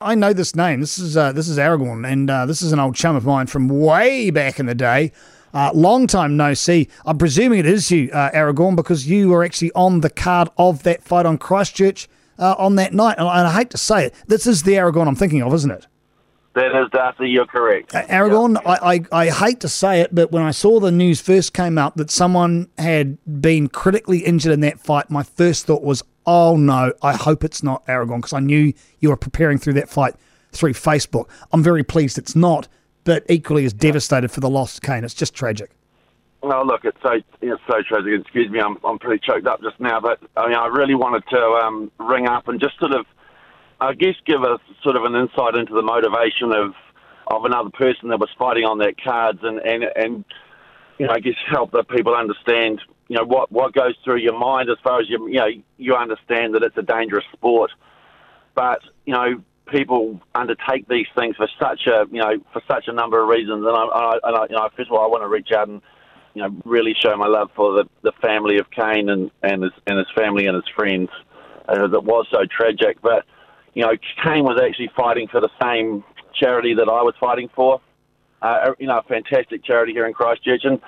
I know this name. This is uh, this is Aragorn, and uh, this is an old chum of mine from way back in the day. Uh, long time no see. I'm presuming it is you, uh, Aragorn, because you were actually on the card of that fight on Christchurch uh, on that night. And I, and I hate to say it, this is the Aragorn I'm thinking of, isn't it? That is Darcy, you're correct. Aragorn, I, I, I hate to say it, but when I saw the news first came out that someone had been critically injured in that fight, my first thought was, oh no, I hope it's not Aragorn because I knew you were preparing through that fight through Facebook. I'm very pleased it's not, but equally as devastated for the loss, Kane. It's just tragic. No, look, it's so it's so tragic. Excuse me, I'm I'm pretty choked up just now, but I mean, I really wanted to um, ring up and just sort of, I guess, give us sort of an insight into the motivation of of another person that was fighting on that cards, and and and you know, I guess help the people understand, you know, what what goes through your mind as far as you you know you understand that it's a dangerous sport, but you know people undertake these things for such a you know for such a number of reasons, and I, I, I you know first of all I want to reach out and you know, really show my love for the, the family of Kane and, and his and his family and his friends, as it was so tragic. But you know, Kane was actually fighting for the same charity that I was fighting for. Uh, you know, a fantastic charity here in Christchurch, and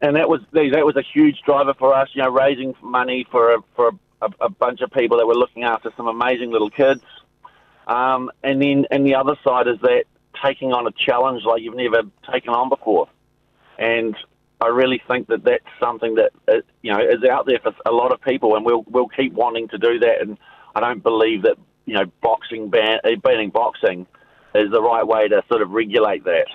and that was that was a huge driver for us. You know, raising money for a, for a, a bunch of people that were looking after some amazing little kids. Um, and then and the other side is that taking on a challenge like you've never taken on before. And I really think that that's something that uh, you know is out there for a lot of people, and we'll we'll keep wanting to do that. And I don't believe that you know boxing ban uh, banning boxing is the right way to sort of regulate that.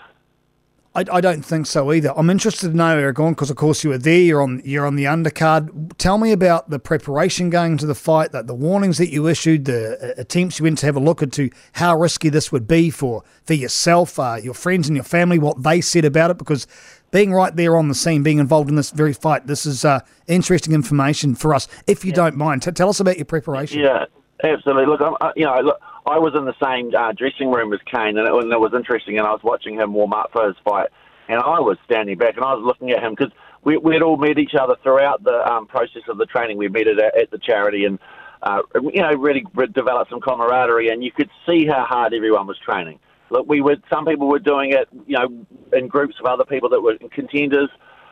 I, I don't think so either. I'm interested to know, Aragorn, because of course you were there. You're on you're on the undercard. Tell me about the preparation going to the fight, that the warnings that you issued, the uh, attempts you went to have a look into how risky this would be for for yourself, uh, your friends, and your family. What they said about it, because being right there on the scene, being involved in this very fight, this is uh, interesting information for us. If you yeah. don't mind, T- tell us about your preparation. Yeah, absolutely. Look, I'm, you know, look, I was in the same uh, dressing room as Kane, and it, and it was interesting. And I was watching him warm up for his fight, and I was standing back and I was looking at him because we, we'd all met each other throughout the um, process of the training. We met at, at the charity and. Uh, you know, really developed some camaraderie, and you could see how hard everyone was training. Look, we were, Some people were doing it, you know, in groups of other people that were contenders,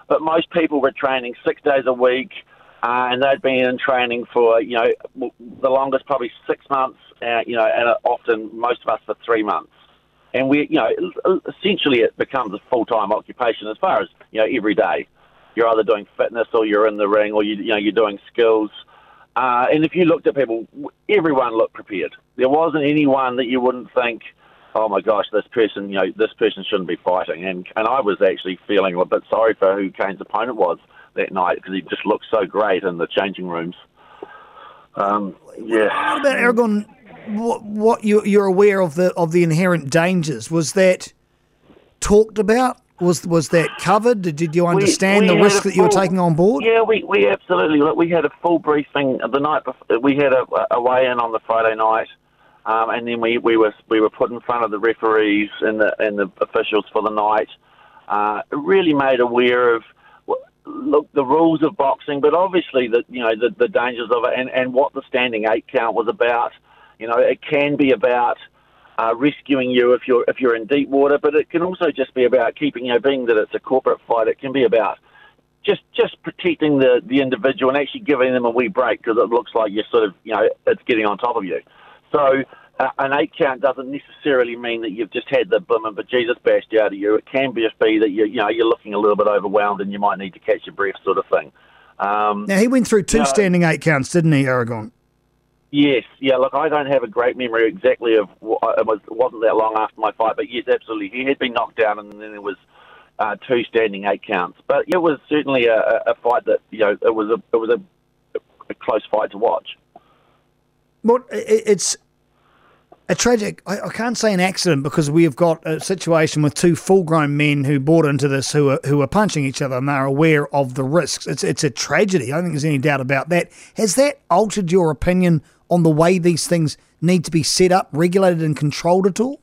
but most people were training six days a week, uh, and they'd been in training for, you know, the longest probably six months, uh, you know, and often most of us for three months. And we, you know, essentially it becomes a full time occupation as far as you know every day. You're either doing fitness or you're in the ring or you, you know you're doing skills. Uh, and if you looked at people, everyone looked prepared. There wasn't anyone that you wouldn't think oh my gosh, this person, you know, this person shouldn't be fighting. And and I was actually feeling a bit sorry for who Kane's opponent was that night because he just looked so great in the changing rooms. Um, yeah. What about Aragorn? What, what you, you're aware of the of the inherent dangers? Was that talked about? Was was that covered? Did, did you understand we, we the risk that you were taking on board? Yeah, we, we absolutely. Look, we had a full briefing the night before. We had a, a weigh in on the Friday night. Um, and then we, we were we were put in front of the referees and the and the officials for the night. Uh, really made aware of look the rules of boxing, but obviously the you know the, the dangers of it and, and what the standing eight count was about. You know, it can be about uh, rescuing you if you're if you're in deep water, but it can also just be about keeping you know being that it's a corporate fight. It can be about just just protecting the the individual and actually giving them a wee break because it looks like you're sort of you know it's getting on top of you. So an eight count doesn't necessarily mean that you've just had the boom and Jesus bashed out of you. It can just be that you you know you're looking a little bit overwhelmed and you might need to catch your breath, sort of thing. Um, now he went through two you know, standing eight counts, didn't he, Aragorn? Yes, yeah. Look, I don't have a great memory exactly of uh, it was it wasn't that long after my fight, but yes, absolutely, he had been knocked down, and then there was uh, two standing eight counts. But it was certainly a, a fight that you know it was a it was a, a close fight to watch. Well, it's a tragic, I, I, can't say an accident because we have got a situation with two full grown men who bought into this who are, who are punching each other and they're aware of the risks. It's, it's a tragedy. I don't think there's any doubt about that. Has that altered your opinion on the way these things need to be set up, regulated, and controlled at all?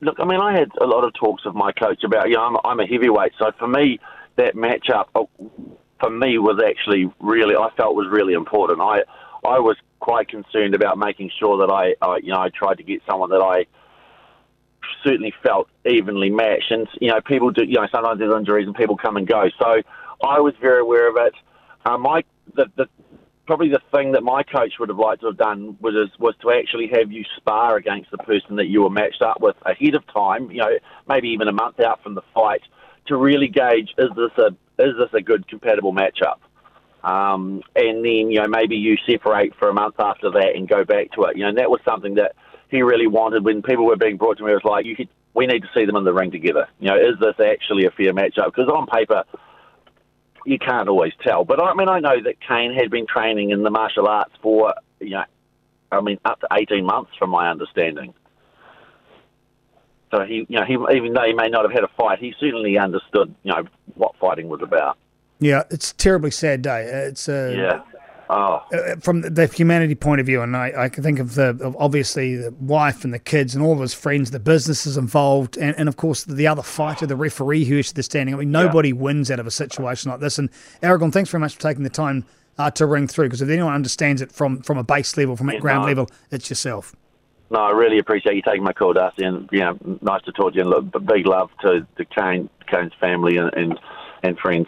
Look, I mean, I had a lot of talks with my coach about, you know, I'm, I'm a heavyweight, so for me, that matchup, uh, for me, was actually really, I felt was really important. I, I was quite concerned about making sure that I, you know, I tried to get someone that I certainly felt evenly matched. And you know, people do, you know, sometimes there's injuries and people come and go. So I was very aware of it. Uh, my the, the probably the thing that my coach would have liked to have done was was to actually have you spar against the person that you were matched up with ahead of time. You know, maybe even a month out from the fight to really gauge is this a is this a good compatible matchup. Um, and then you know maybe you separate for a month after that and go back to it. You know, and that was something that he really wanted when people were being brought to me. It was like you could, we need to see them in the ring together. You know, is this actually a fair matchup? Because on paper you can't always tell. But I mean, I know that Kane had been training in the martial arts for, you know, I mean, up to 18 months from my understanding. So he, you know, he, even though he may not have had a fight, he certainly understood, you know, what fighting was about. Yeah, it's a terribly sad day. It's uh, yeah. Oh. Uh, from the humanity point of view, and I, I can think of the of obviously the wife and the kids and all of his friends, the businesses involved, and, and of course the other fighter, the referee who is the standing. I mean, nobody yeah. wins out of a situation like this. And Aragorn, thanks very much for taking the time uh, to ring through, because if anyone understands it from from a base level, from a ground no. level, it's yourself. No, I really appreciate you taking my call, Darcy, and you know, nice to talk to you. And look, big love to, the Kane, Kane's family and, and, and friends.